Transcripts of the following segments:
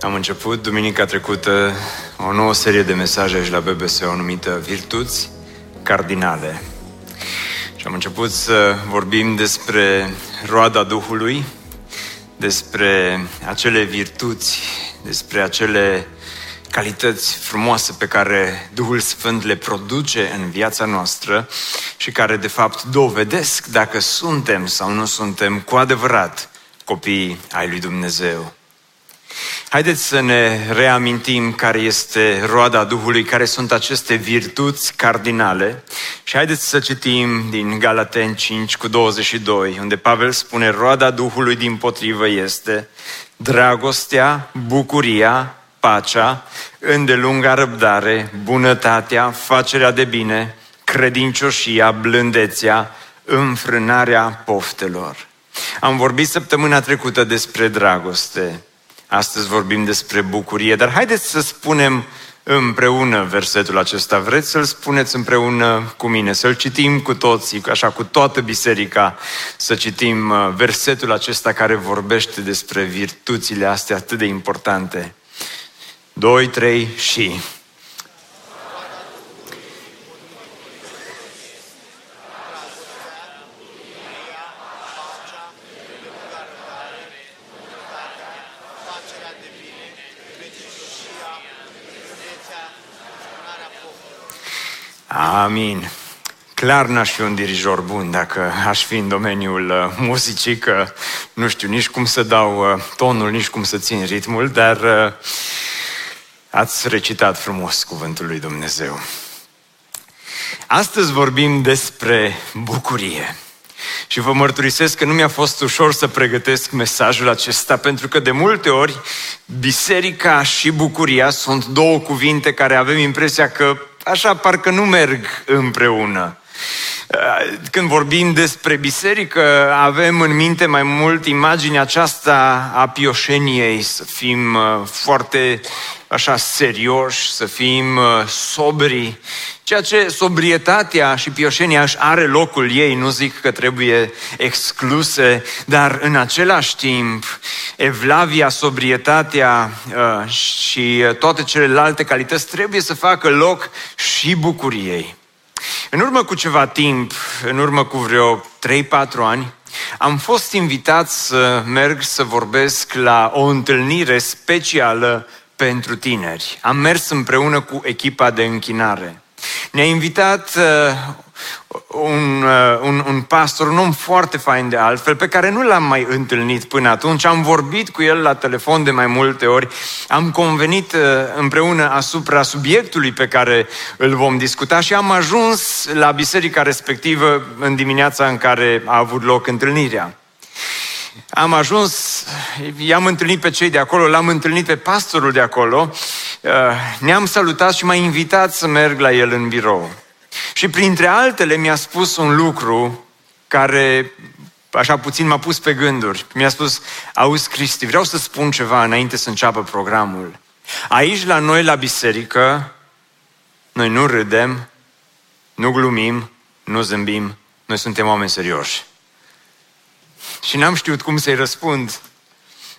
Am început duminica trecută o nouă serie de mesaje aici la o numită Virtuți Cardinale. Și am început să vorbim despre roada Duhului, despre acele virtuți, despre acele calități frumoase pe care Duhul Sfânt le produce în viața noastră și care de fapt dovedesc dacă suntem sau nu suntem cu adevărat copiii ai lui Dumnezeu. Haideți să ne reamintim care este roada Duhului, care sunt aceste virtuți cardinale și haideți să citim din Galaten 5 cu 22, unde Pavel spune roada Duhului din potrivă este dragostea, bucuria, pacea, îndelunga răbdare, bunătatea, facerea de bine, credincioșia, blândețea, înfrânarea poftelor. Am vorbit săptămâna trecută despre dragoste. Astăzi vorbim despre bucurie, dar haideți să spunem împreună versetul acesta. Vreți să-l spuneți împreună cu mine, să-l citim cu toții, așa cu toată biserica, să citim uh, versetul acesta care vorbește despre virtuțile astea atât de importante. 2, 3 și... Amin. Clar n-aș fi un dirijor bun dacă aș fi în domeniul uh, muzicii, că nu știu nici cum să dau uh, tonul, nici cum să țin ritmul, dar uh, ați recitat frumos cuvântul lui Dumnezeu. Astăzi vorbim despre bucurie. Și vă mărturisesc că nu mi-a fost ușor să pregătesc mesajul acesta, pentru că de multe ori biserica și bucuria sunt două cuvinte care avem impresia că așa parcă nu merg împreună. Când vorbim despre biserică, avem în minte mai mult imaginea aceasta a pioșeniei, să fim uh, foarte așa serioși, să fim uh, sobri, ceea ce sobrietatea și pioșenia își are locul ei, nu zic că trebuie excluse, dar în același timp, evlavia, sobrietatea uh, și toate celelalte calități trebuie să facă loc și bucuriei. În urmă cu ceva timp, în urmă cu vreo 3-4 ani, am fost invitat să merg să vorbesc la o întâlnire specială pentru tineri. Am mers împreună cu echipa de închinare. Ne-a invitat uh, un, uh, un, un pastor, un om foarte fain de altfel, pe care nu l-am mai întâlnit până atunci. Am vorbit cu el la telefon de mai multe ori, am convenit uh, împreună asupra subiectului pe care îl vom discuta și am ajuns la biserica respectivă în dimineața în care a avut loc întâlnirea. Am ajuns, i-am întâlnit pe cei de acolo, l-am întâlnit pe pastorul de acolo, uh, ne-am salutat și m-a invitat să merg la el în birou. Și printre altele mi-a spus un lucru care așa puțin m-a pus pe gânduri. Mi-a spus, auzi Cristi, vreau să spun ceva înainte să înceapă programul. Aici la noi la biserică, noi nu râdem, nu glumim, nu zâmbim, noi suntem oameni serioși. Și n-am știut cum să-i răspund.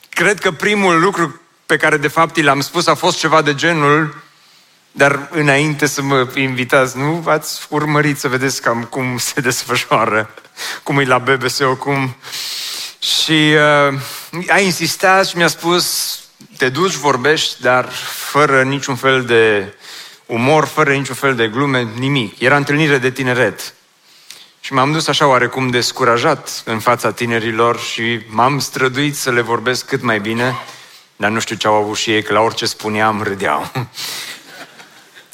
Cred că primul lucru pe care de fapt l-am spus a fost ceva de genul, dar înainte să mă invitați, nu ați urmărit să vedeți cam cum se desfășoară, cum e la BBSO, cum... Și uh, a insistat și mi-a spus, te duci, vorbești, dar fără niciun fel de umor, fără niciun fel de glume, nimic. Era întâlnire de tineret. Și m-am dus așa oarecum descurajat în fața tinerilor și m-am străduit să le vorbesc cât mai bine, dar nu știu ce au avut și ei, că la orice spuneam râdeau.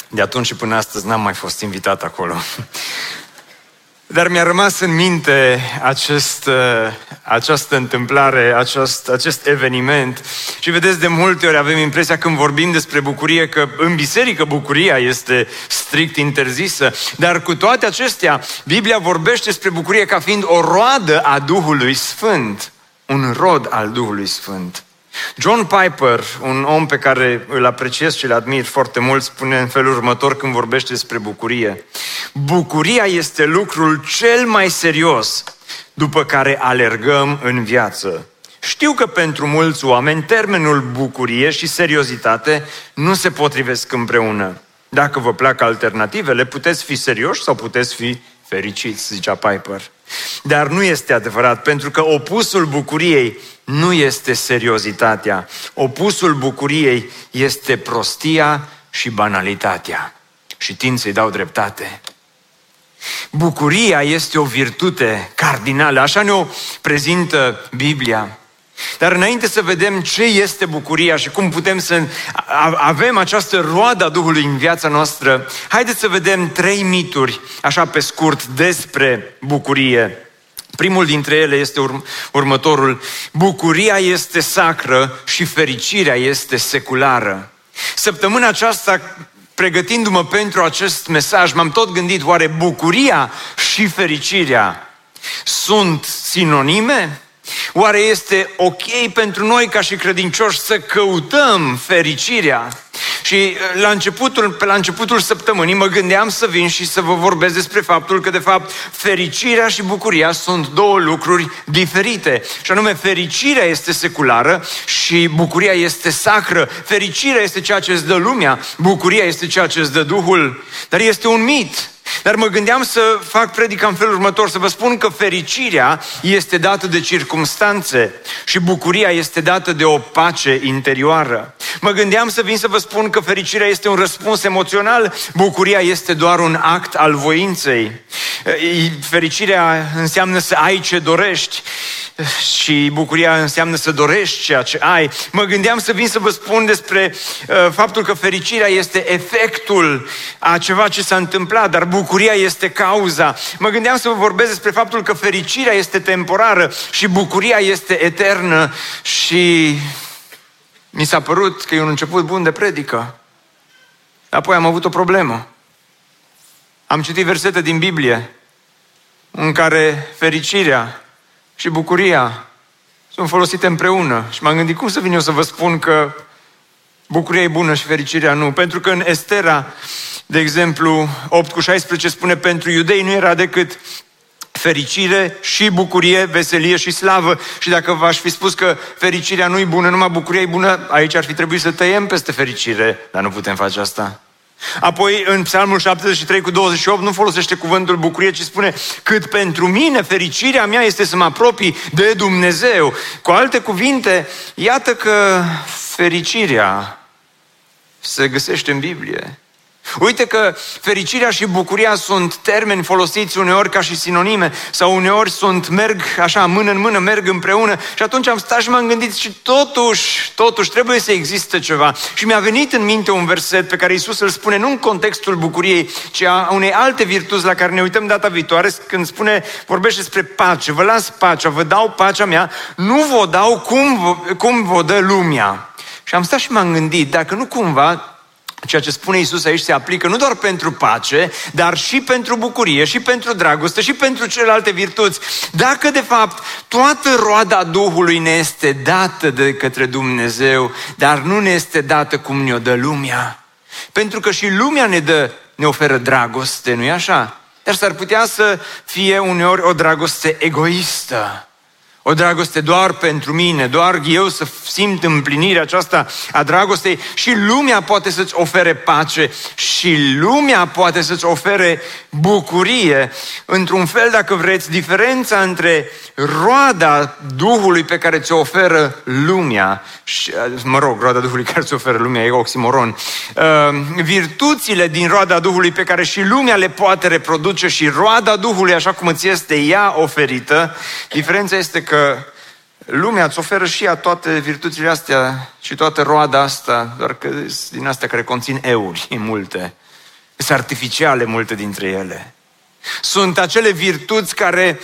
De atunci și până astăzi n-am mai fost invitat acolo. Dar mi-a rămas în minte acest, uh, această întâmplare, acest, acest eveniment și vedeți, de multe ori avem impresia când vorbim despre bucurie că în biserică bucuria este strict interzisă, dar cu toate acestea, Biblia vorbește despre bucurie ca fiind o roadă a Duhului Sfânt, un rod al Duhului Sfânt. John Piper, un om pe care îl apreciez și îl admir foarte mult, spune în felul următor când vorbește despre bucurie. Bucuria este lucrul cel mai serios după care alergăm în viață. Știu că pentru mulți oameni termenul bucurie și seriozitate nu se potrivesc împreună. Dacă vă plac alternativele, puteți fi serioși sau puteți fi fericiți, zicea Piper. Dar nu este adevărat, pentru că opusul bucuriei nu este seriozitatea. Opusul bucuriei este prostia și banalitatea. Și tind să-i dau dreptate. Bucuria este o virtute cardinală, așa ne-o prezintă Biblia. Dar înainte să vedem ce este bucuria și cum putem să avem această roadă a Duhului în viața noastră, haideți să vedem trei mituri, așa pe scurt, despre bucurie. Primul dintre ele este urm- următorul. Bucuria este sacră și fericirea este seculară. Săptămâna aceasta, pregătindu-mă pentru acest mesaj, m-am tot gândit, oare bucuria și fericirea sunt sinonime? Oare este ok pentru noi ca și credincioși să căutăm fericirea? Și uh, la începutul, pe la începutul săptămânii mă gândeam să vin și să vă vorbesc despre faptul că, de fapt, fericirea și bucuria sunt două lucruri diferite. Și anume, fericirea este seculară și bucuria este sacră. Fericirea este ceea ce îți dă lumea, bucuria este ceea ce îți dă Duhul. Dar este un mit. Dar mă gândeam să fac predica în felul următor, să vă spun că fericirea este dată de circumstanțe și bucuria este dată de o pace interioară. Mă gândeam să vin să vă spun că fericirea este un răspuns emoțional, bucuria este doar un act al voinței. Fericirea înseamnă să ai ce dorești și bucuria înseamnă să dorești ceea ce ai. Mă gândeam să vin să vă spun despre uh, faptul că fericirea este efectul a ceva ce s-a întâmplat, dar bucuria este cauza. Mă gândeam să vă vorbesc despre faptul că fericirea este temporară și bucuria este eternă și mi s-a părut că e un început bun de predică. Apoi am avut o problemă. Am citit versete din Biblie în care fericirea și bucuria sunt folosite împreună. Și m-am gândit, cum să vin eu să vă spun că bucuria e bună și fericirea nu? Pentru că în Estera, de exemplu, 8 cu 16 spune, pentru iudei nu era decât fericire și bucurie, veselie și slavă. Și dacă v-aș fi spus că fericirea nu e bună, numai bucuria e bună, aici ar fi trebuit să tăiem peste fericire, dar nu putem face asta. Apoi, în Psalmul 73 cu 28, nu folosește cuvântul bucurie, ci spune cât pentru mine fericirea mea este să mă apropii de Dumnezeu. Cu alte cuvinte, iată că fericirea se găsește în Biblie. Uite că fericirea și bucuria sunt termeni folosiți uneori ca și sinonime sau uneori sunt, merg așa, mână în mână, merg împreună și atunci am stat și m-am gândit și totuși, totuși trebuie să existe ceva. Și mi-a venit în minte un verset pe care Isus îl spune nu în contextul bucuriei, ci a unei alte virtuți la care ne uităm data viitoare când spune, vorbește despre pace, vă las pacea, vă dau pacea mea, nu vă dau cum, cum vă dă lumea. Și am stat și m-am gândit, dacă nu cumva Ceea ce spune Isus aici se aplică nu doar pentru pace, dar și pentru bucurie, și pentru dragoste, și pentru celelalte virtuți. Dacă, de fapt, toată roada Duhului ne este dată de către Dumnezeu, dar nu ne este dată cum ne-o dă lumea. Pentru că și lumea ne dă, ne oferă dragoste, nu-i așa? Dar s-ar putea să fie uneori o dragoste egoistă o dragoste doar pentru mine, doar eu să simt împlinirea aceasta a dragostei și lumea poate să-ți ofere pace și lumea poate să-ți ofere bucurie. Într-un fel, dacă vreți, diferența între roada Duhului pe care ți-o oferă lumea, și, mă rog, roada Duhului care ți-o oferă lumea, e oximoron, uh, virtuțile din roada Duhului pe care și lumea le poate reproduce și roada Duhului așa cum îți este ea oferită, diferența este că că lumea îți oferă și ea toate virtuțile astea și toată roada asta, doar că din astea care conțin euri multe. Sunt artificiale multe dintre ele. Sunt acele virtuți care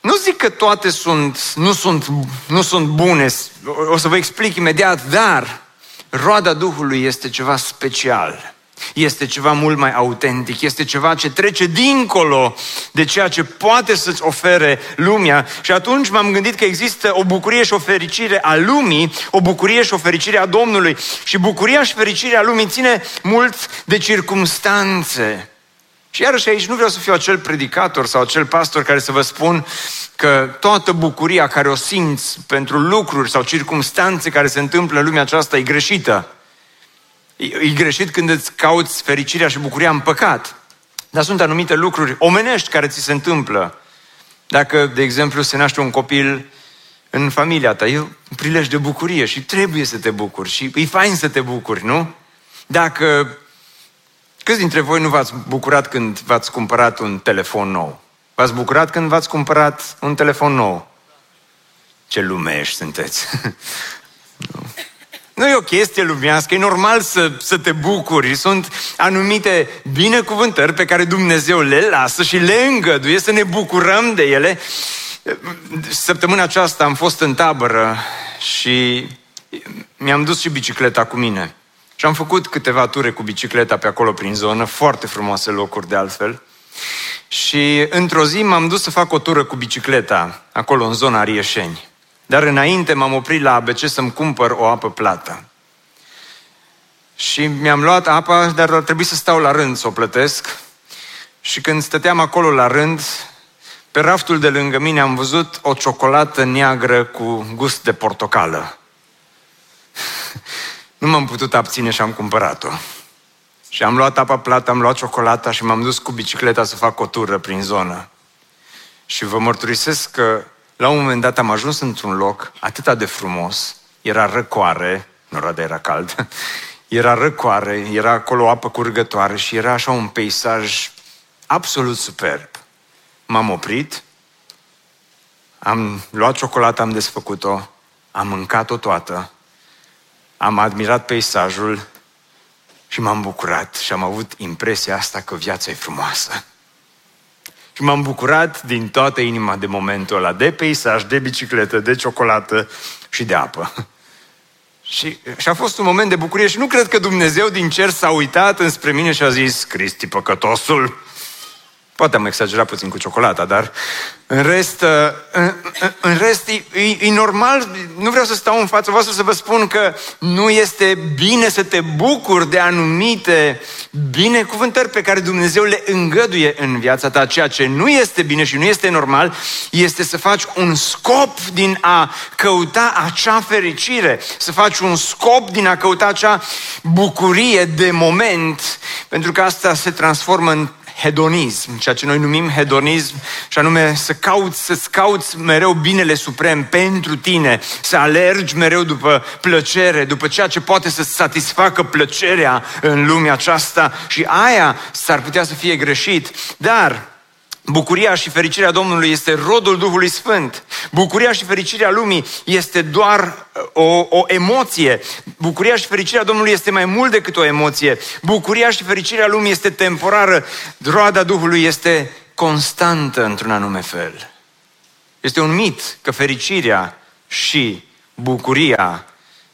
nu zic că toate sunt, nu, sunt, nu sunt bune, o să vă explic imediat, dar roada Duhului este ceva special este ceva mult mai autentic, este ceva ce trece dincolo de ceea ce poate să-ți ofere lumea. Și atunci m-am gândit că există o bucurie și o fericire a lumii, o bucurie și o fericire a Domnului. Și bucuria și fericirea lumii ține mult de circumstanțe. Și iarăși aici nu vreau să fiu acel predicator sau acel pastor care să vă spun că toată bucuria care o simți pentru lucruri sau circumstanțe care se întâmplă în lumea aceasta e greșită. E greșit când îți cauți fericirea și bucuria în păcat. Dar sunt anumite lucruri omenești care ți se întâmplă. Dacă, de exemplu, se naște un copil în familia ta, e un prilej de bucurie și trebuie să te bucuri și e fain să te bucuri, nu? Dacă Câți dintre voi nu v-ați bucurat când v-ați cumpărat un telefon nou? V-ați bucurat când v-ați cumpărat un telefon nou? Ce lumești sunteți! Nu e o chestie lumească, e normal să, să te bucuri. Sunt anumite binecuvântări pe care Dumnezeu le lasă și le îngăduie să ne bucurăm de ele. Săptămâna aceasta am fost în tabără și mi-am dus și bicicleta cu mine. Și am făcut câteva ture cu bicicleta pe acolo prin zonă, foarte frumoase locuri de altfel. Și într-o zi m-am dus să fac o tură cu bicicleta, acolo în zona Rieșeni. Dar înainte m-am oprit la ABC să-mi cumpăr o apă plată. Și mi-am luat apa, dar ar trebui să stau la rând să o plătesc. Și când stăteam acolo la rând, pe raftul de lângă mine am văzut o ciocolată neagră cu gust de portocală. nu m-am putut abține și am cumpărat-o. Și am luat apa plată, am luat ciocolata și m-am dus cu bicicleta să fac o tură prin zonă. Și vă mărturisesc că la un moment dat am ajuns într-un loc atât de frumos, era răcoare, nu de era cald, era răcoare, era acolo apă curgătoare și era așa un peisaj absolut superb. M-am oprit, am luat ciocolata, am desfăcut-o, am mâncat-o toată, am admirat peisajul și m-am bucurat și am avut impresia asta că viața e frumoasă. Și m-am bucurat din toată inima de momentul ăla, de peisaj, de bicicletă, de ciocolată și de apă. Și, și a fost un moment de bucurie și nu cred că Dumnezeu din cer s-a uitat înspre mine și a zis, Cristi păcătosul, Poate am exagerat puțin cu ciocolata, dar în rest, uh, în, în rest e, e, e normal, nu vreau să stau în fața voastră să vă spun că nu este bine să te bucuri de anumite binecuvântări pe care Dumnezeu le îngăduie în viața ta. Ceea ce nu este bine și nu este normal este să faci un scop din a căuta acea fericire, să faci un scop din a căuta acea bucurie de moment, pentru că asta se transformă în hedonism, ceea ce noi numim hedonism, și anume să cauți, să-ți cauți mereu binele suprem pentru tine, să alergi mereu după plăcere, după ceea ce poate să satisfacă plăcerea în lumea aceasta și aia s-ar putea să fie greșit, dar Bucuria și fericirea Domnului este rodul Duhului Sfânt. Bucuria și fericirea lumii este doar uh, o, o emoție. Bucuria și fericirea Domnului este mai mult decât o emoție. Bucuria și fericirea lumii este temporară. Roada Duhului este constantă într-un anume fel. Este un mit că fericirea și bucuria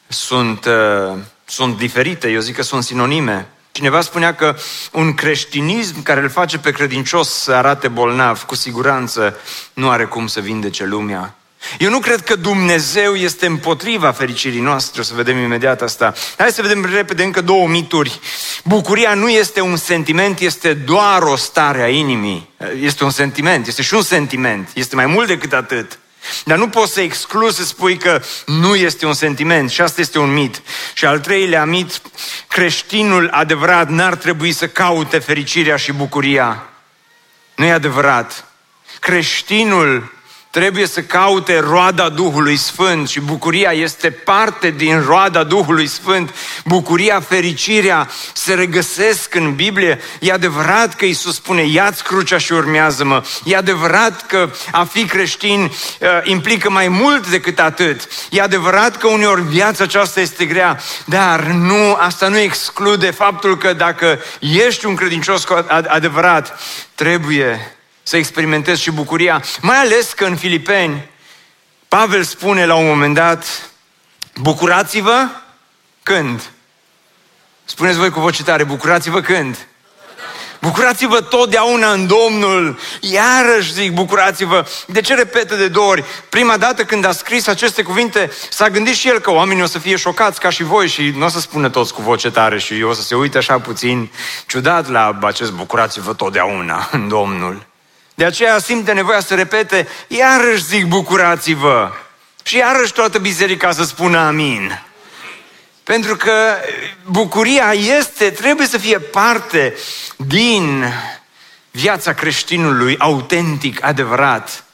sunt, uh, sunt diferite. Eu zic că sunt sinonime. Cineva spunea că un creștinism care îl face pe credincios să arate bolnav, cu siguranță nu are cum să vindece lumea. Eu nu cred că Dumnezeu este împotriva fericirii noastre, o să vedem imediat asta. Hai să vedem repede încă două mituri. Bucuria nu este un sentiment, este doar o stare a inimii. Este un sentiment, este și un sentiment, este mai mult decât atât. Dar nu poți să exclui să spui că nu este un sentiment și asta este un mit. Și al treilea mit, creștinul adevărat n-ar trebui să caute fericirea și bucuria. Nu e adevărat. Creștinul trebuie să caute roada Duhului Sfânt și bucuria este parte din roada Duhului Sfânt. Bucuria, fericirea se regăsesc în Biblie. E adevărat că Iisus spune, ia-ți crucea și urmează-mă. E adevărat că a fi creștin uh, implică mai mult decât atât. E adevărat că uneori viața aceasta este grea, dar nu, asta nu exclude faptul că dacă ești un credincios cu adevărat, trebuie să experimentezi și bucuria, mai ales că în Filipeni, Pavel spune la un moment dat, bucurați-vă când? Spuneți voi cu voce tare, bucurați-vă când? Bucurați-vă totdeauna în Domnul. Iarăși zic, bucurați-vă. De ce repetă de două ori? Prima dată când a scris aceste cuvinte, s-a gândit și el că oamenii o să fie șocați ca și voi și nu o să spună toți cu voce tare și o să se uite așa puțin ciudat la acest bucurați-vă totdeauna în Domnul. De aceea simte nevoia să repete, iarăși zic bucurați-vă. Și iarăși toată biserica să spună amin. Pentru că bucuria este, trebuie să fie parte din viața creștinului autentic, adevărat.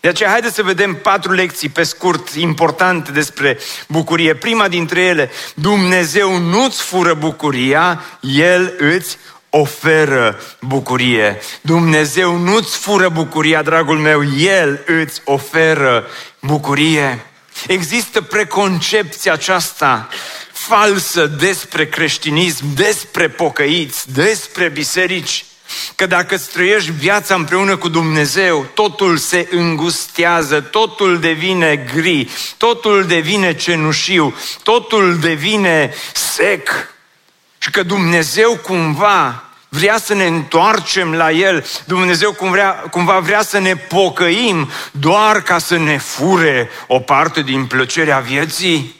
De aceea, haideți să vedem patru lecții pe scurt importante despre bucurie. Prima dintre ele, Dumnezeu nu-ți fură bucuria, El îți oferă bucurie. Dumnezeu nu-ți fură bucuria, dragul meu, El îți oferă bucurie. Există preconcepția aceasta falsă despre creștinism, despre pocăiți, despre biserici, că dacă îți trăiești viața împreună cu Dumnezeu, totul se îngustează, totul devine gri, totul devine cenușiu, totul devine sec și că Dumnezeu cumva vrea să ne întoarcem la El, Dumnezeu cum vrea, cumva vrea să ne pocăim doar ca să ne fure o parte din plăcerea vieții,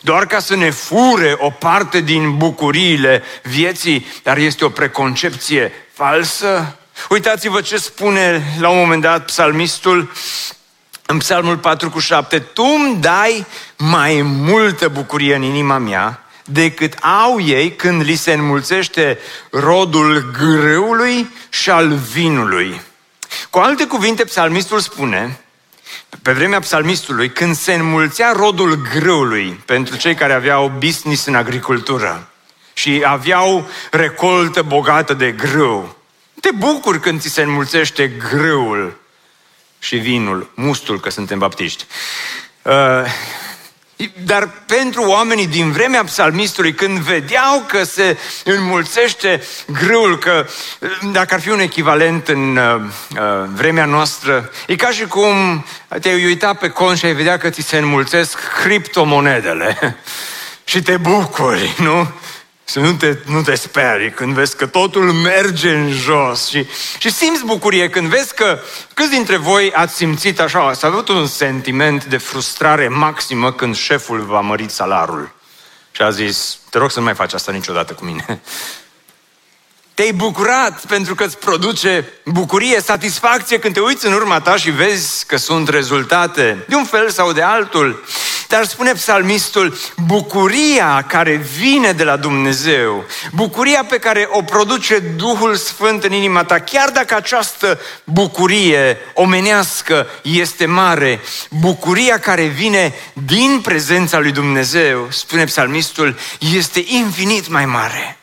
doar ca să ne fure o parte din bucuriile vieții, dar este o preconcepție falsă. Uitați-vă ce spune la un moment dat psalmistul în psalmul 4 cu 7. Tu îmi dai mai multă bucurie în inima mea decât au ei când li se înmulțește rodul grâului și al vinului. Cu alte cuvinte, psalmistul spune, pe vremea psalmistului, când se înmulțea rodul grâului pentru cei care aveau business în agricultură și aveau recoltă bogată de grâu, te bucuri când ți se înmulțește grâul și vinul, mustul, că suntem baptiști. Uh, dar pentru oamenii din vremea psalmistului, când vedeau că se înmulțește grâul, că dacă ar fi un echivalent în uh, uh, vremea noastră, e ca și cum te-ai uita pe cont și ai vedea că ți se înmulțesc criptomonedele și te bucuri, nu? Să nu te, nu te sperii când vezi că totul merge în jos și, și simți bucurie când vezi că câți dintre voi ați simțit așa, ați avut un sentiment de frustrare maximă când șeful v-a mărit salarul și a zis, te rog să nu mai faci asta niciodată cu mine. Te-ai bucurat pentru că îți produce bucurie, satisfacție când te uiți în urma ta și vezi că sunt rezultate, de un fel sau de altul. Dar spune psalmistul, bucuria care vine de la Dumnezeu, bucuria pe care o produce Duhul Sfânt în inima ta, chiar dacă această bucurie omenească este mare, bucuria care vine din prezența lui Dumnezeu, spune psalmistul, este infinit mai mare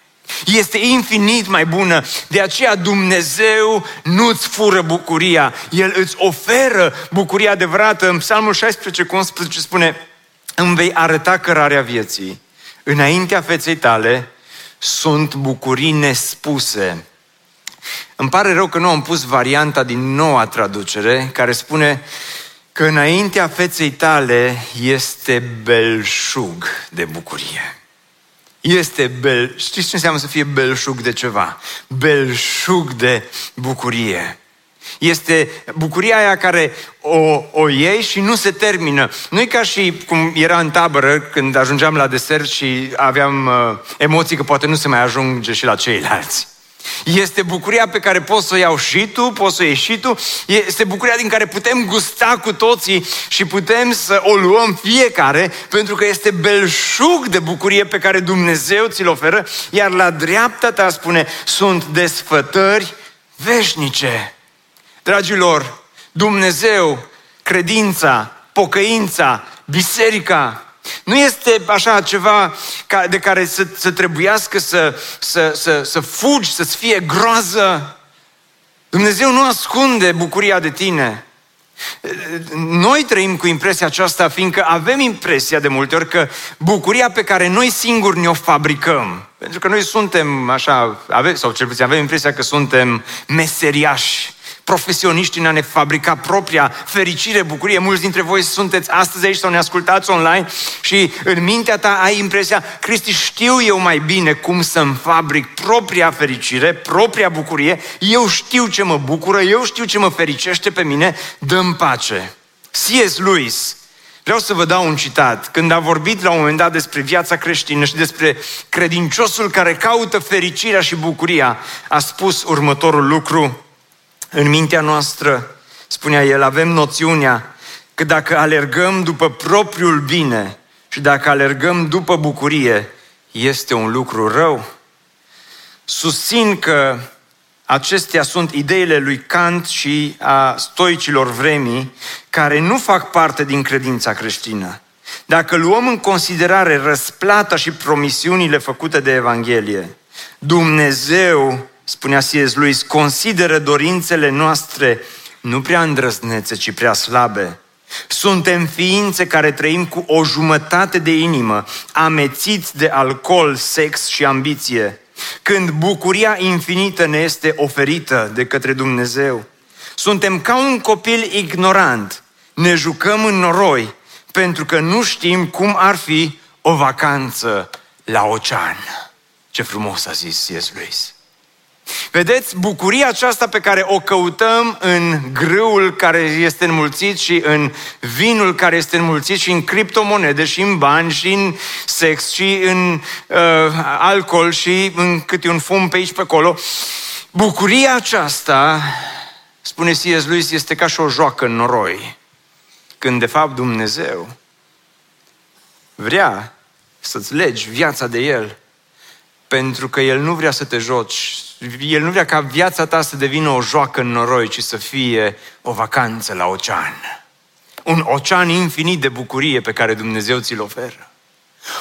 este infinit mai bună. De aceea Dumnezeu nu-ți fură bucuria, El îți oferă bucuria adevărată. În Psalmul 16 cu 11 spune, îmi vei arăta cărarea vieții. Înaintea feței tale sunt bucurii nespuse. Îmi pare rău că nu am pus varianta din noua traducere, care spune că înaintea feței tale este belșug de bucurie. Este bel... Știți ce înseamnă să fie belșug de ceva? Belșug de bucurie. Este bucuria aia care o, o iei și nu se termină. Nu e ca și cum era în tabără când ajungeam la desert și aveam uh, emoții că poate nu se mai ajunge și la ceilalți. Este bucuria pe care poți să o iau și tu, poți să o iei și tu. Este bucuria din care putem gusta cu toții și putem să o luăm fiecare, pentru că este belșug de bucurie pe care Dumnezeu ți-l oferă, iar la dreapta ta spune, sunt desfătări veșnice. Dragilor, Dumnezeu credința, pocăința, biserica. Nu este așa ceva de care să, să trebuiască să, să, să, să fugi, să-ți fie groază. Dumnezeu nu ascunde bucuria de tine. Noi trăim cu impresia aceasta, fiindcă avem impresia de multe ori că bucuria pe care noi singuri ne-o fabricăm, pentru că noi suntem așa, sau cel puțin avem impresia că suntem meseriași, profesioniști în a ne fabrica propria fericire, bucurie. Mulți dintre voi sunteți astăzi aici sau ne ascultați online și în mintea ta ai impresia, Cristi, știu eu mai bine cum să-mi fabric propria fericire, propria bucurie, eu știu ce mă bucură, eu știu ce mă fericește pe mine, dăm pace. C.S. Lewis, Vreau să vă dau un citat. Când a vorbit la un moment dat despre viața creștină și despre credinciosul care caută fericirea și bucuria, a spus următorul lucru. În mintea noastră, spunea el, avem noțiunea că dacă alergăm după propriul bine și dacă alergăm după bucurie, este un lucru rău. Susțin că acestea sunt ideile lui Kant și a stoicilor vremii care nu fac parte din credința creștină. Dacă luăm în considerare răsplata și promisiunile făcute de Evanghelie, Dumnezeu spunea C.S. Lewis, consideră dorințele noastre nu prea îndrăznețe, ci prea slabe. Suntem ființe care trăim cu o jumătate de inimă, amețiți de alcool, sex și ambiție, când bucuria infinită ne este oferită de către Dumnezeu. Suntem ca un copil ignorant, ne jucăm în noroi, pentru că nu știm cum ar fi o vacanță la ocean. Ce frumos a zis C.S. Lewis. Vedeți, bucuria aceasta pe care o căutăm în grâul care este înmulțit și în vinul care este înmulțit și în criptomonede și în bani și în sex și în uh, alcool și în câte un fum pe aici pe acolo, bucuria aceasta, spune C.S. Lewis, este ca și o joacă în noroi. Când de fapt Dumnezeu vrea să-ți legi viața de El pentru că El nu vrea să te joci el nu vrea ca viața ta să devină o joacă în noroi, ci să fie o vacanță la ocean. Un ocean infinit de bucurie pe care Dumnezeu ți-l oferă.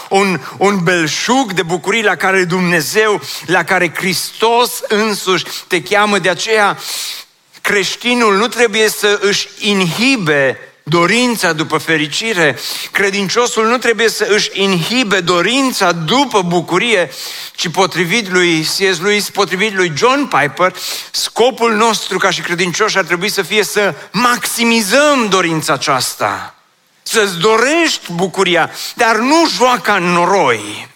Un, un belșug de bucurii la care Dumnezeu, la care Hristos însuși te cheamă. De aceea creștinul nu trebuie să își inhibe dorința după fericire. Credinciosul nu trebuie să își inhibe dorința după bucurie, ci potrivit lui C.S. Lewis, potrivit lui John Piper, scopul nostru ca și credincioși ar trebui să fie să maximizăm dorința aceasta. Să-ți dorești bucuria, dar nu joaca în noroi.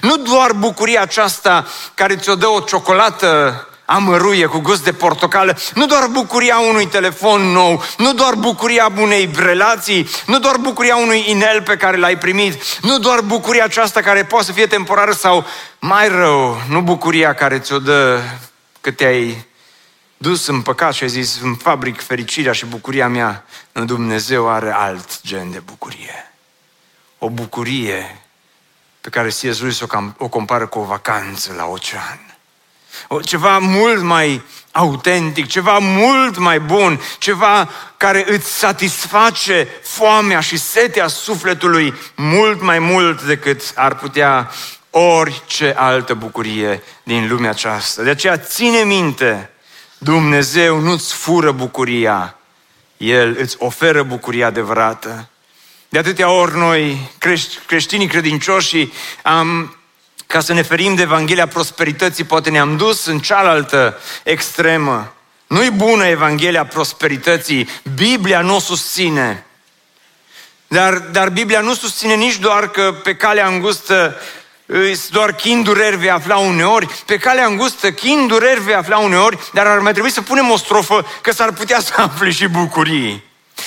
Nu doar bucuria aceasta care ți-o dă o ciocolată amăruie cu gust de portocală, nu doar bucuria unui telefon nou, nu doar bucuria unei relații, nu doar bucuria unui inel pe care l-ai primit, nu doar bucuria aceasta care poate să fie temporară sau mai rău, nu bucuria care ți-o dă că te-ai dus în păcat și ai zis, îmi fabric fericirea și bucuria mea. În Dumnezeu are alt gen de bucurie. O bucurie pe care C.S. Lewis o, o compară cu o vacanță la ocean ceva mult mai autentic, ceva mult mai bun, ceva care îți satisface foamea și setea sufletului mult mai mult decât ar putea orice altă bucurie din lumea aceasta. De aceea ține minte, Dumnezeu nu-ți fură bucuria, El îți oferă bucuria adevărată. De atâtea ori noi, creștinii credincioși, am ca să ne ferim de Evanghelia prosperității, poate ne-am dus în cealaltă extremă. Nu-i bună Evanghelia prosperității, Biblia nu o susține. Dar, dar Biblia nu susține nici doar că pe calea îngustă doar chin dureri vei afla uneori, pe calea îngustă chin dureri vei afla uneori, dar ar mai trebui să punem o strofă că s-ar putea să afli și bucurii.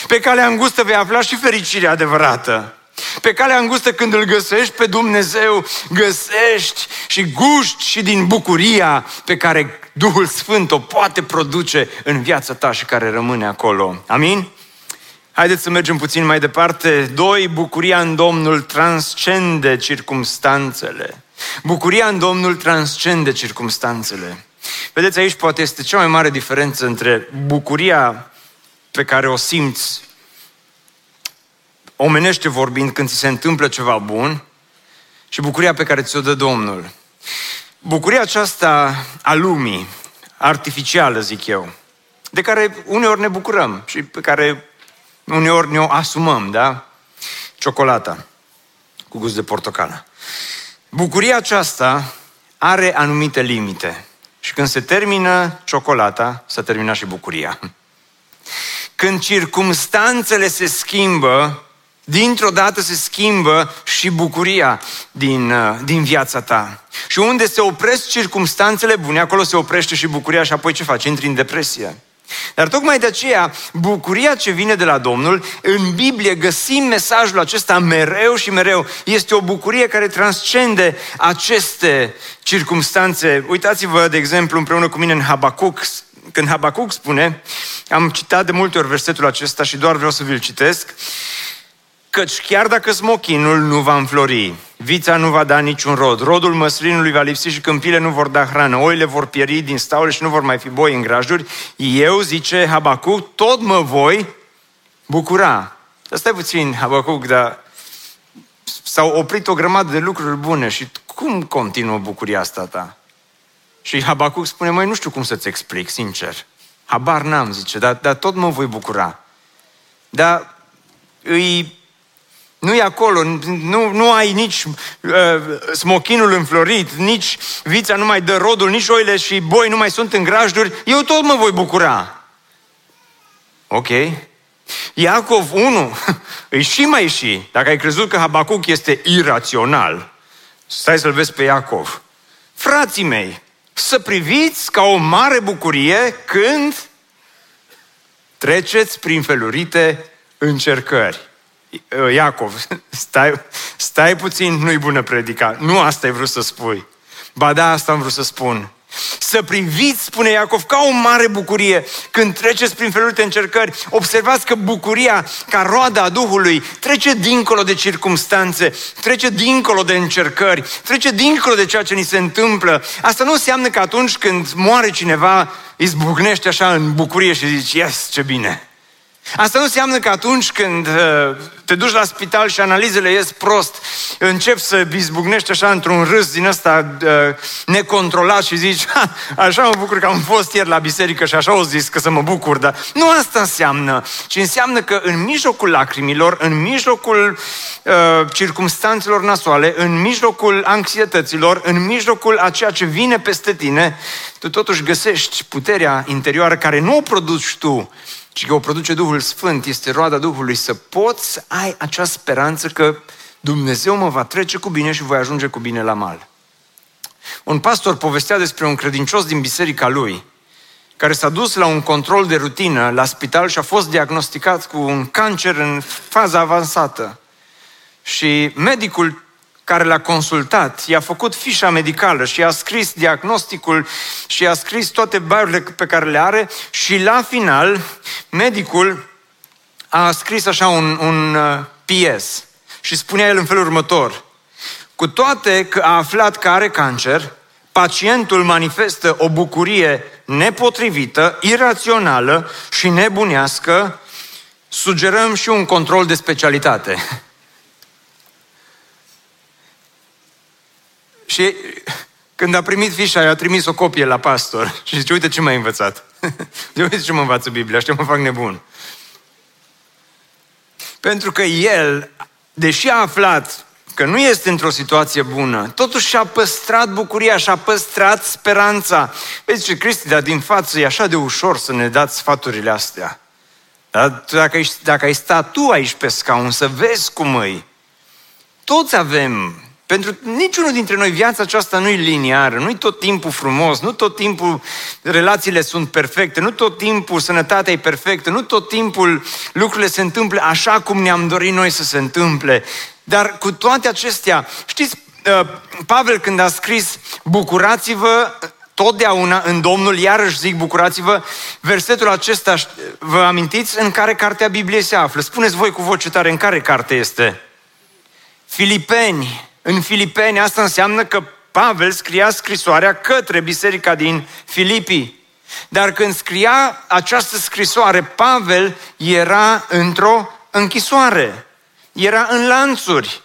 Pe calea îngustă vei afla și fericirea adevărată. Pe calea îngustă când îl găsești pe Dumnezeu, găsești și guști și din bucuria pe care Duhul Sfânt o poate produce în viața ta și care rămâne acolo. Amin? Haideți să mergem puțin mai departe. Doi, bucuria în Domnul transcende circumstanțele. Bucuria în Domnul transcende circumstanțele. Vedeți, aici poate este cea mai mare diferență între bucuria pe care o simți omenește vorbind când ți se întâmplă ceva bun și bucuria pe care ți-o dă Domnul. Bucuria aceasta a lumii, artificială, zic eu, de care uneori ne bucurăm și pe care uneori ne-o asumăm, da? Ciocolata cu gust de portocală. Bucuria aceasta are anumite limite. Și când se termină ciocolata, s-a terminat și bucuria. Când circumstanțele se schimbă, dintr-o dată se schimbă și bucuria din, uh, din viața ta. Și unde se opresc circumstanțele bune, acolo se oprește și bucuria și apoi ce faci? Intri în depresie. Dar tocmai de aceea, bucuria ce vine de la Domnul, în Biblie găsim mesajul acesta mereu și mereu. Este o bucurie care transcende aceste circumstanțe. Uitați-vă, de exemplu, împreună cu mine în Habacuc, când Habacuc spune, am citat de multe ori versetul acesta și doar vreau să vi-l citesc, Căci chiar dacă smochinul nu va înflori, vița nu va da niciun rod, rodul măslinului va lipsi și câmpile nu vor da hrană, oile vor pieri din staule și nu vor mai fi boi în grajduri, eu, zice Habacuc, tot mă voi bucura. Dar stai puțin, Habacuc, dar s-au oprit o grămadă de lucruri bune și cum continuă bucuria asta ta? Și Habacuc spune, mai nu știu cum să-ți explic, sincer. Habar n-am, zice, dar, dar tot mă voi bucura. Dar îi nu e acolo, nu, nu ai nici uh, smochinul înflorit, nici vița nu mai dă rodul, nici oile și boi nu mai sunt în grajduri, eu tot mă voi bucura. Ok? Iacov 1, îi și mai și, dacă ai crezut că Habacuc este irațional, stai să-l vezi pe Iacov. Frații mei, să priviți ca o mare bucurie când treceți prin felurite încercări. Iacov, stai, stai puțin, nu-i bună predica. Nu asta ai vrut să spui. Ba da, asta am vrut să spun. Să priviți, spune Iacov, ca o mare bucurie când treceți prin felul de încercări. Observați că bucuria, ca roada a Duhului, trece dincolo de circumstanțe, trece dincolo de încercări, trece dincolo de ceea ce ni se întâmplă. Asta nu înseamnă că atunci când moare cineva, izbucnește așa în bucurie și zici, yes, ce bine. Asta nu înseamnă că atunci când uh, te duci la spital și analizele ies prost, începi să izbucnești așa într-un râs din ăsta uh, necontrolat și zici, ha, așa mă bucur că am fost ieri la biserică și așa o zis că să mă bucur, dar nu asta înseamnă, ci înseamnă că în mijlocul lacrimilor, în mijlocul uh, circumstanțelor nasoale, în mijlocul anxietăților, în mijlocul a ceea ce vine peste tine, tu totuși găsești puterea interioară care nu o produci tu, ci că o produce Duhul Sfânt, este roada Duhului, să poți ai acea speranță că Dumnezeu mă va trece cu bine și voi ajunge cu bine la mal. Un pastor povestea despre un credincios din biserica lui, care s-a dus la un control de rutină la spital și a fost diagnosticat cu un cancer în faza avansată. Și medicul care l-a consultat, i-a făcut fișa medicală și a scris diagnosticul și a scris toate baiurile pe care le are și la final medicul a scris așa un, un uh, PS și spunea el în felul următor. Cu toate că a aflat că are cancer, pacientul manifestă o bucurie nepotrivită, irațională și nebunească, sugerăm și un control de specialitate. Și când a primit fișa, i-a trimis o copie la pastor și zice, uite ce m-ai învățat. uite ce mă învață Biblia, și mă fac nebun. Pentru că el, deși a aflat că nu este într-o situație bună, totuși și-a păstrat bucuria, și-a păstrat speranța. Vezi ce, Cristi, dar din față e așa de ușor să ne dați sfaturile astea. Dar dacă ai, dacă ai sta tu aici pe scaun, să vezi cum îi, toți avem pentru niciunul dintre noi viața aceasta nu e liniară, nu e tot timpul frumos, nu tot timpul relațiile sunt perfecte, nu tot timpul sănătatea e perfectă, nu tot timpul lucrurile se întâmplă așa cum ne-am dorit noi să se întâmple. Dar cu toate acestea, știți, uh, Pavel când a scris bucurați-vă totdeauna în Domnul, iarăși zic bucurați-vă, versetul acesta, vă amintiți în care cartea Bibliei se află? Spuneți voi cu voce tare în care carte este? Filipeni, în Filipeni. Asta înseamnă că Pavel scria scrisoarea către biserica din Filipii. Dar când scria această scrisoare, Pavel era într-o închisoare. Era în lanțuri.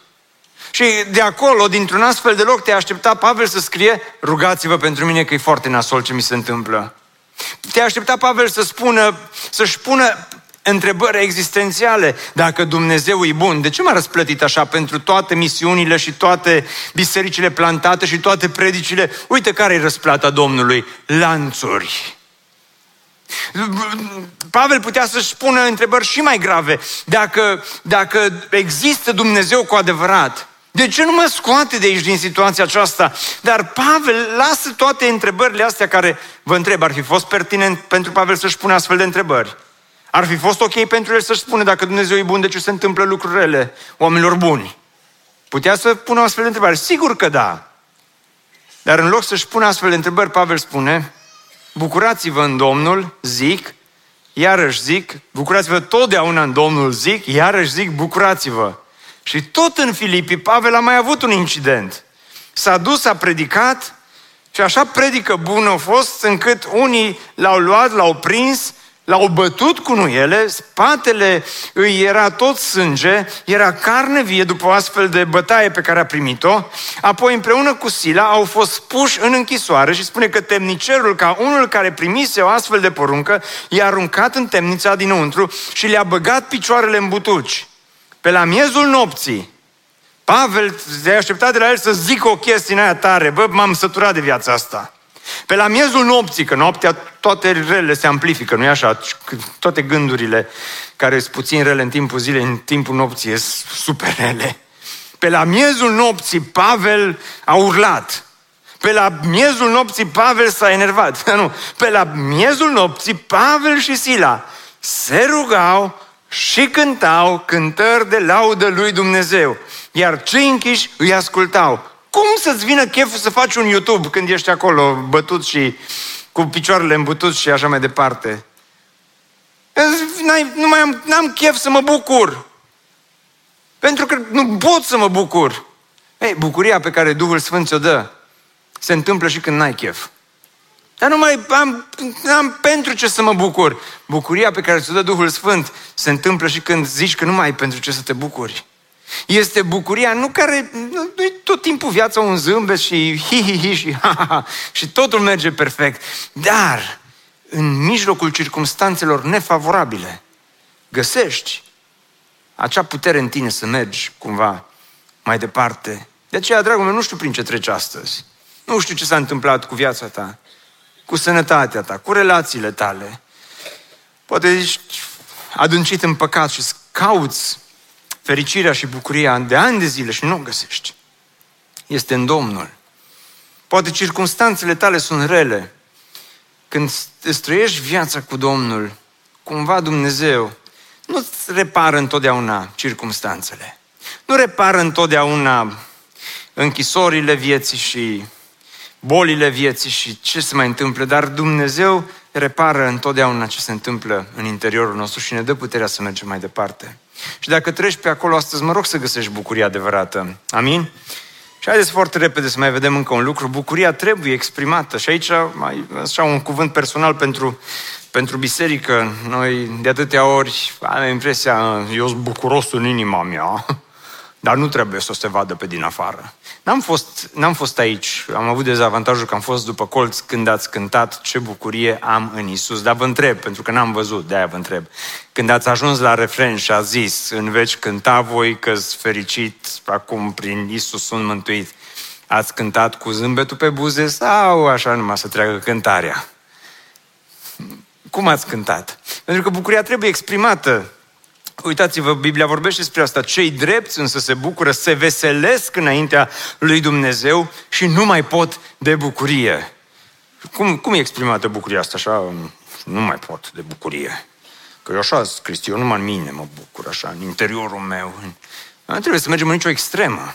Și de acolo, dintr-un astfel de loc, te aștepta Pavel să scrie, rugați-vă pentru mine că e foarte nasol ce mi se întâmplă. Te aștepta Pavel să spună, să-și pună întrebări existențiale. Dacă Dumnezeu e bun, de ce m-a răsplătit așa pentru toate misiunile și toate bisericile plantate și toate predicile? Uite care e răsplata Domnului. Lanțuri. Pavel putea să-și pună întrebări și mai grave. Dacă, dacă există Dumnezeu cu adevărat, de ce nu mă scoate de aici din situația aceasta? Dar Pavel lasă toate întrebările astea care vă întreb. Ar fi fost pertinent pentru Pavel să-și pună astfel de întrebări? Ar fi fost ok pentru el să-și spună dacă Dumnezeu e bun, de ce se întâmplă lucrurile oamenilor buni? Putea să pună astfel de întrebări? Sigur că da. Dar în loc să-și pună astfel de întrebări, Pavel spune, bucurați-vă în Domnul, zic, iarăși zic, bucurați-vă totdeauna în Domnul, zic, iarăși zic, bucurați-vă. Și tot în Filipii, Pavel a mai avut un incident. S-a dus, a predicat și așa predică bună a fost încât unii l-au luat, l-au prins, l-au bătut cu nuiele, spatele îi era tot sânge, era carne vie după o astfel de bătaie pe care a primit-o, apoi împreună cu Sila au fost puși în închisoare și spune că temnicerul, ca unul care primise o astfel de poruncă, i-a aruncat în temnița dinăuntru și le-a băgat picioarele în butuci. Pe la miezul nopții, Pavel se așteptat de la el să zică o chestie în aia tare. Bă, m-am săturat de viața asta. Pe la miezul nopții, că noaptea toate relele se amplifică, nu-i așa? Toate gândurile care sunt puțin rele în timpul zilei, în timpul nopții, sunt super rele. Pe la miezul nopții, Pavel a urlat. Pe la miezul nopții, Pavel s-a enervat. Nu, pe la miezul nopții, Pavel și Sila se rugau și cântau cântări de laudă lui Dumnezeu. Iar cei închiși îi ascultau. Cum să-ți vină cheful să faci un YouTube când ești acolo bătut și cu picioarele îmbutut și așa mai departe? nu mai am, n-am chef să mă bucur. Pentru că nu pot să mă bucur. Ei, bucuria pe care Duhul Sfânt ți-o dă se întâmplă și când n-ai chef. Dar nu mai am, am pentru ce să mă bucur. Bucuria pe care ți-o dă Duhul Sfânt se întâmplă și când zici că nu mai ai pentru ce să te bucuri. Este bucuria nu care, nu e tot timpul viața un zâmbet și hi-hi-hi și ha-ha-ha și totul merge perfect. Dar în mijlocul circumstanțelor nefavorabile găsești acea putere în tine să mergi cumva mai departe. De aceea, dragul meu, nu știu prin ce treci astăzi. Nu știu ce s-a întâmplat cu viața ta, cu sănătatea ta, cu relațiile tale. Poate ești adâncit în păcat și cauți fericirea și bucuria de ani de zile și nu o găsești. Este în Domnul. Poate circunstanțele tale sunt rele. Când îți trăiești viața cu Domnul, cumva Dumnezeu nu-ți repară întotdeauna circunstanțele. Nu repară întotdeauna închisorile vieții și bolile vieții și ce se mai întâmplă, dar Dumnezeu repară întotdeauna ce se întâmplă în interiorul nostru și ne dă puterea să mergem mai departe. Și dacă treci pe acolo astăzi, mă rog să găsești bucuria adevărată. Amin? Și haideți foarte repede să mai vedem încă un lucru. Bucuria trebuie exprimată. Și aici, mai, așa, un cuvânt personal pentru, pentru biserică. Noi, de atâtea ori, am impresia, eu sunt bucuros în inima mea, dar nu trebuie să o se vadă pe din afară. N-am fost, n-am fost aici, am avut dezavantajul că am fost după colț când ați cântat ce bucurie am în Isus. Dar vă întreb, pentru că n-am văzut, de-aia vă întreb. Când ați ajuns la refren și a zis, în veci cânta voi că fericit, acum prin Isus sunt mântuit, ați cântat cu zâmbetul pe buze sau așa numai să treacă cântarea? Cum ați cântat? Pentru că bucuria trebuie exprimată Uitați-vă, Biblia vorbește despre asta. Cei drepți însă se bucură, se veselesc înaintea lui Dumnezeu și nu mai pot de bucurie. Cum, cum e exprimată bucuria asta? Așa, nu mai pot de bucurie. Că eu așa scris, eu numai în mine mă bucur, așa, în interiorul meu. Nu trebuie să mergem în nicio extremă.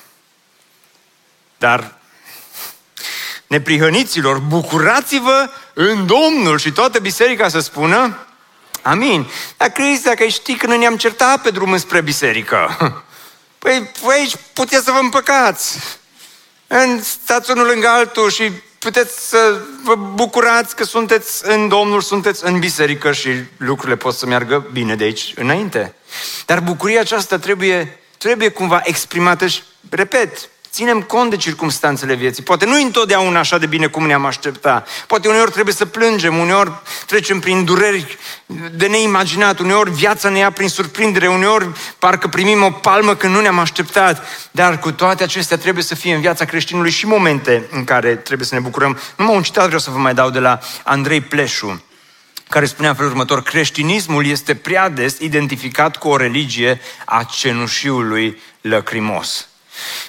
Dar neprihăniților, bucurați-vă în Domnul și toată biserica să spună Amin. Dar crezi dacă știi că noi ne-am certat pe drum spre biserică. Păi, păi aici puteți să vă împăcați. Stați unul lângă altul și puteți să vă bucurați că sunteți în Domnul, sunteți în biserică și lucrurile pot să meargă bine de aici înainte. Dar bucuria aceasta trebuie, trebuie cumva exprimată și, repet, ținem cont de circumstanțele vieții. Poate nu întotdeauna așa de bine cum ne-am aștepta. Poate uneori trebuie să plângem, uneori trecem prin dureri de neimaginat, uneori viața ne ia prin surprindere, uneori parcă primim o palmă când nu ne-am așteptat. Dar cu toate acestea trebuie să fie în viața creștinului și momente în care trebuie să ne bucurăm. Numai un citat vreau să vă mai dau de la Andrei Pleșu care spunea în felul următor, creștinismul este prea des identificat cu o religie a cenușiului lăcrimos.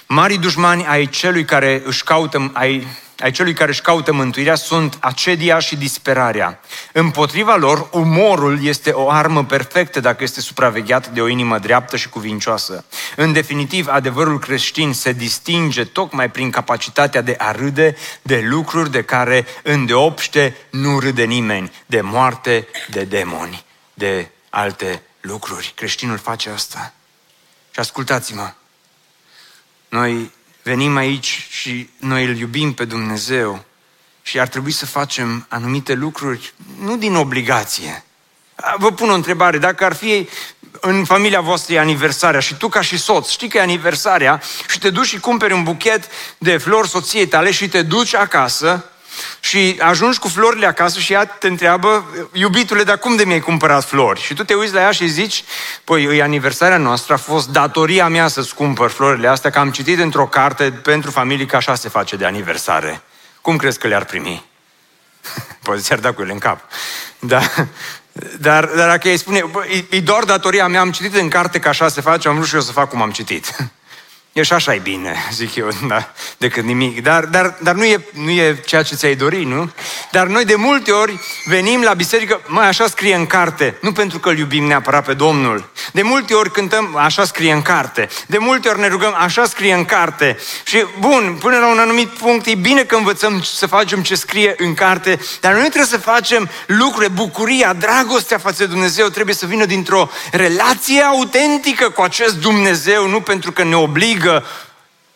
Marii dușmani ai celui care își caută, ai, ai celui care își caută mântuirea sunt acedia și disperarea. Împotriva lor, umorul este o armă perfectă dacă este supravegheat de o inimă dreaptă și cuvincioasă. În definitiv, adevărul creștin se distinge tocmai prin capacitatea de a râde de lucruri de care îndeopște nu râde nimeni, de moarte, de demoni, de alte lucruri. Creștinul face asta. Și ascultați-mă, noi venim aici și noi îl iubim pe Dumnezeu și ar trebui să facem anumite lucruri nu din obligație. Vă pun o întrebare, dacă ar fi în familia voastră aniversarea și tu ca și soț știi că e aniversarea și te duci și cumperi un buchet de flori soției tale și te duci acasă și ajungi cu florile acasă și ea te întreabă, iubitule, dar cum de mi-ai cumpărat flori? Și tu te uiți la ea și zici, păi, e aniversarea noastră, a fost datoria mea să-ți cumpăr florile astea, că am citit într-o carte pentru familie că așa se face de aniversare. Cum crezi că le-ar primi? Poate ți-ar da cu ele în cap. Da. Dar, dar dacă îi spune, bă, e, e doar datoria mea, am citit în carte că așa se face, am vrut și eu să fac cum am citit. E și așa e bine, zic eu, da, decât nimic. Dar, dar, dar nu, e, nu e ceea ce ți-ai dori, nu? Dar noi de multe ori venim la biserică, mai așa scrie în carte, nu pentru că îl iubim neapărat pe Domnul. De multe ori cântăm, așa scrie în carte. De multe ori ne rugăm, așa scrie în carte. Și bun, până la un anumit punct, e bine că învățăm să facem ce scrie în carte, dar noi trebuie să facem lucruri, bucuria, dragostea față de Dumnezeu trebuie să vină dintr-o relație autentică cu acest Dumnezeu, nu pentru că ne obligă obligă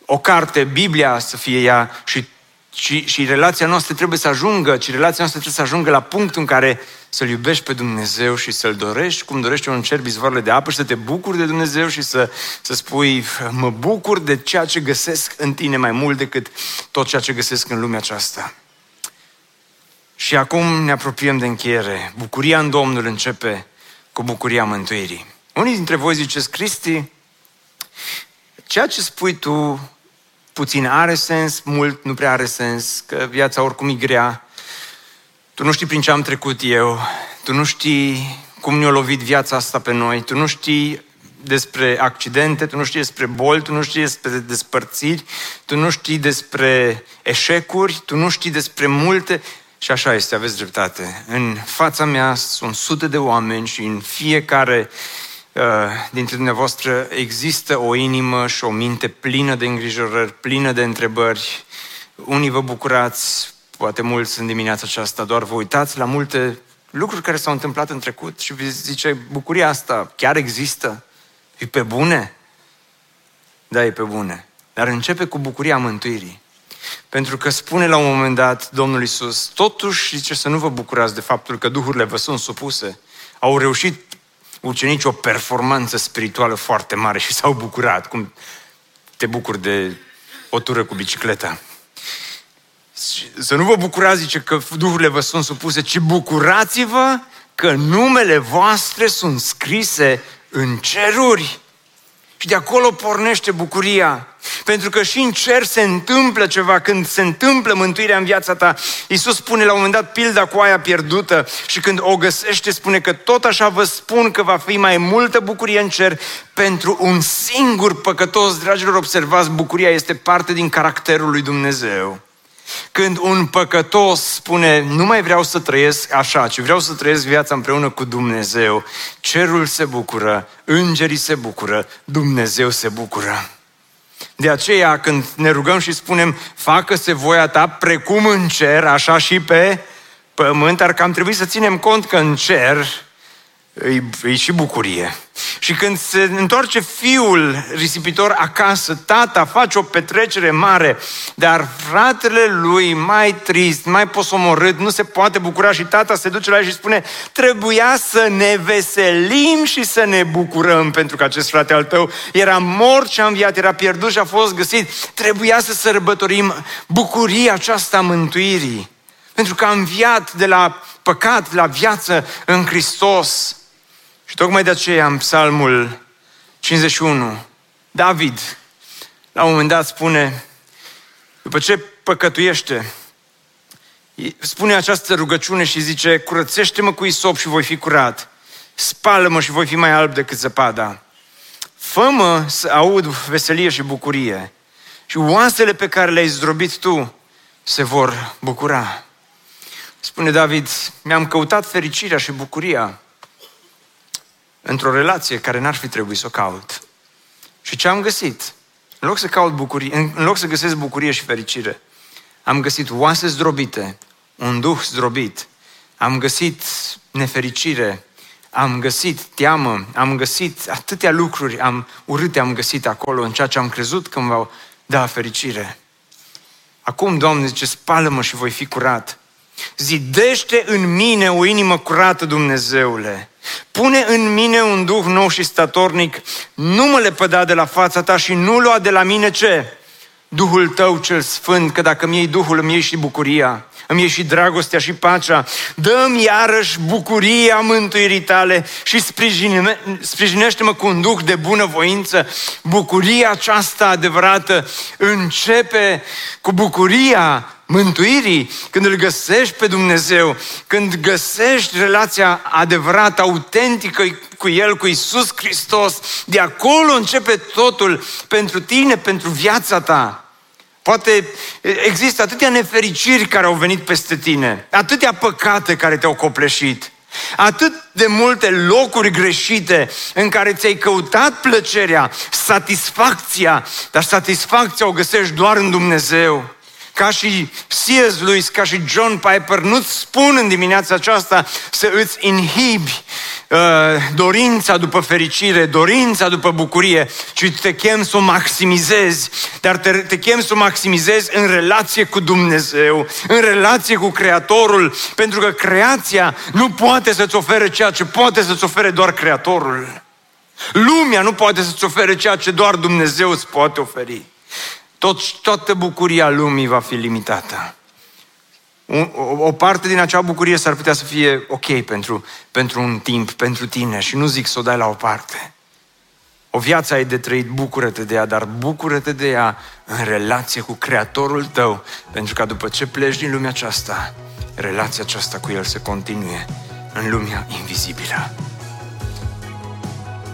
o carte, Biblia, să fie ea și, și, și relația noastră trebuie să ajungă, ci relația noastră trebuie să ajungă la punctul în care să-L iubești pe Dumnezeu și să-L dorești, cum dorești un cer bizvoarele de apă și să te bucuri de Dumnezeu și să, să spui, mă bucur de ceea ce găsesc în tine mai mult decât tot ceea ce găsesc în lumea aceasta. Și acum ne apropiem de încheiere. Bucuria în Domnul începe cu bucuria mântuirii. Unii dintre voi ziceți, Cristi, ceea ce spui tu puțin are sens, mult nu prea are sens, că viața oricum e grea. Tu nu știi prin ce am trecut eu, tu nu știi cum ne-a lovit viața asta pe noi, tu nu știi despre accidente, tu nu știi despre boli, tu nu știi despre despărțiri, tu nu știi despre eșecuri, tu nu știi despre multe. Și așa este, aveți dreptate. În fața mea sunt sute de oameni și în fiecare Uh, dintre dumneavoastră există o inimă și o minte plină de îngrijorări, plină de întrebări. Unii vă bucurați, poate mulți în dimineața aceasta, doar vă uitați la multe lucruri care s-au întâmplat în trecut și vi zice, bucuria asta chiar există? E pe bune? Da, e pe bune. Dar începe cu bucuria mântuirii. Pentru că spune la un moment dat Domnul Isus, totuși zice să nu vă bucurați de faptul că duhurile vă sunt supuse. Au reușit ucenici o performanță spirituală foarte mare și s-au bucurat, cum te bucuri de o tură cu bicicleta. Să nu vă bucurați, zice, că duhurile vă sunt supuse, ci bucurați-vă că numele voastre sunt scrise în ceruri. Și de acolo pornește bucuria. Pentru că și în cer se întâmplă ceva, când se întâmplă mântuirea în viața ta. Iisus spune la un moment dat pilda cu aia pierdută și când o găsește spune că tot așa vă spun că va fi mai multă bucurie în cer pentru un singur păcătos. Dragilor, observați, bucuria este parte din caracterul lui Dumnezeu. Când un păcătos spune, nu mai vreau să trăiesc așa, ci vreau să trăiesc viața împreună cu Dumnezeu, cerul se bucură, îngerii se bucură, Dumnezeu se bucură. De aceea, când ne rugăm și spunem, facă-se voia ta precum în cer, așa și pe pământ, ar cam trebui să ținem cont că în cer e, e și bucurie. Și când se întoarce fiul risipitor acasă, tata face o petrecere mare, dar fratele lui mai trist, mai posomorât, nu se poate bucura și tata se duce la el și spune trebuia să ne veselim și să ne bucurăm pentru că acest frate al tău era mort și a înviat, era pierdut și a fost găsit. Trebuia să sărbătorim bucuria aceasta a mântuirii. Pentru că a înviat de la păcat la viață în Hristos. Și tocmai de aceea în psalmul 51, David, la un moment dat spune, după ce păcătuiește, spune această rugăciune și zice, curățește-mă cu isop și voi fi curat, spală-mă și voi fi mai alb decât zăpada. Fă-mă să aud veselie și bucurie și oasele pe care le-ai zdrobit tu se vor bucura. Spune David, mi-am căutat fericirea și bucuria într-o relație care n-ar fi trebuit să o caut. Și ce am găsit? În loc să caut bucurie, în loc să găsesc bucurie și fericire, am găsit oase zdrobite, un duh zdrobit, am găsit nefericire, am găsit teamă, am găsit atâtea lucruri am, urâte am găsit acolo în ceea ce am crezut că îmi va da fericire. Acum, Doamne, zice, spală-mă și voi fi curat. Zidește în mine o inimă curată, Dumnezeule. Pune în mine un duh nou și statornic, nu mă lepăda de la fața ta și nu lua de la mine ce? Duhul tău cel sfânt, că dacă mi iei Duhul, îmi iei și bucuria, îmi iei și dragostea și pacea. Dă-mi iarăși bucuria mântuirii tale și sprijine, sprijinește-mă cu un duh de bunăvoință. Bucuria aceasta adevărată începe cu bucuria mântuirii, când îl găsești pe Dumnezeu, când găsești relația adevărată, autentică cu El, cu Isus Hristos, de acolo începe totul pentru tine, pentru viața ta. Poate există atâtea nefericiri care au venit peste tine, atâtea păcate care te-au copleșit, atât de multe locuri greșite în care ți-ai căutat plăcerea, satisfacția, dar satisfacția o găsești doar în Dumnezeu ca și C.S. Lewis, ca și John Piper, nu-ți spun în dimineața aceasta să îți inhibi uh, dorința după fericire, dorința după bucurie, ci te chem să o maximizezi, dar te, te chem să o maximizezi în relație cu Dumnezeu, în relație cu Creatorul, pentru că creația nu poate să-ți ofere ceea ce poate să-ți ofere doar Creatorul. Lumea nu poate să-ți ofere ceea ce doar Dumnezeu îți poate oferi tot, toată bucuria lumii va fi limitată. O, o parte din acea bucurie s-ar putea să fie ok pentru, pentru un timp, pentru tine și nu zic să o dai la o parte. O viață ai de trăit, bucură-te de ea, dar bucură-te de ea în relație cu Creatorul tău, pentru că după ce pleci din lumea aceasta, relația aceasta cu El se continue în lumea invizibilă.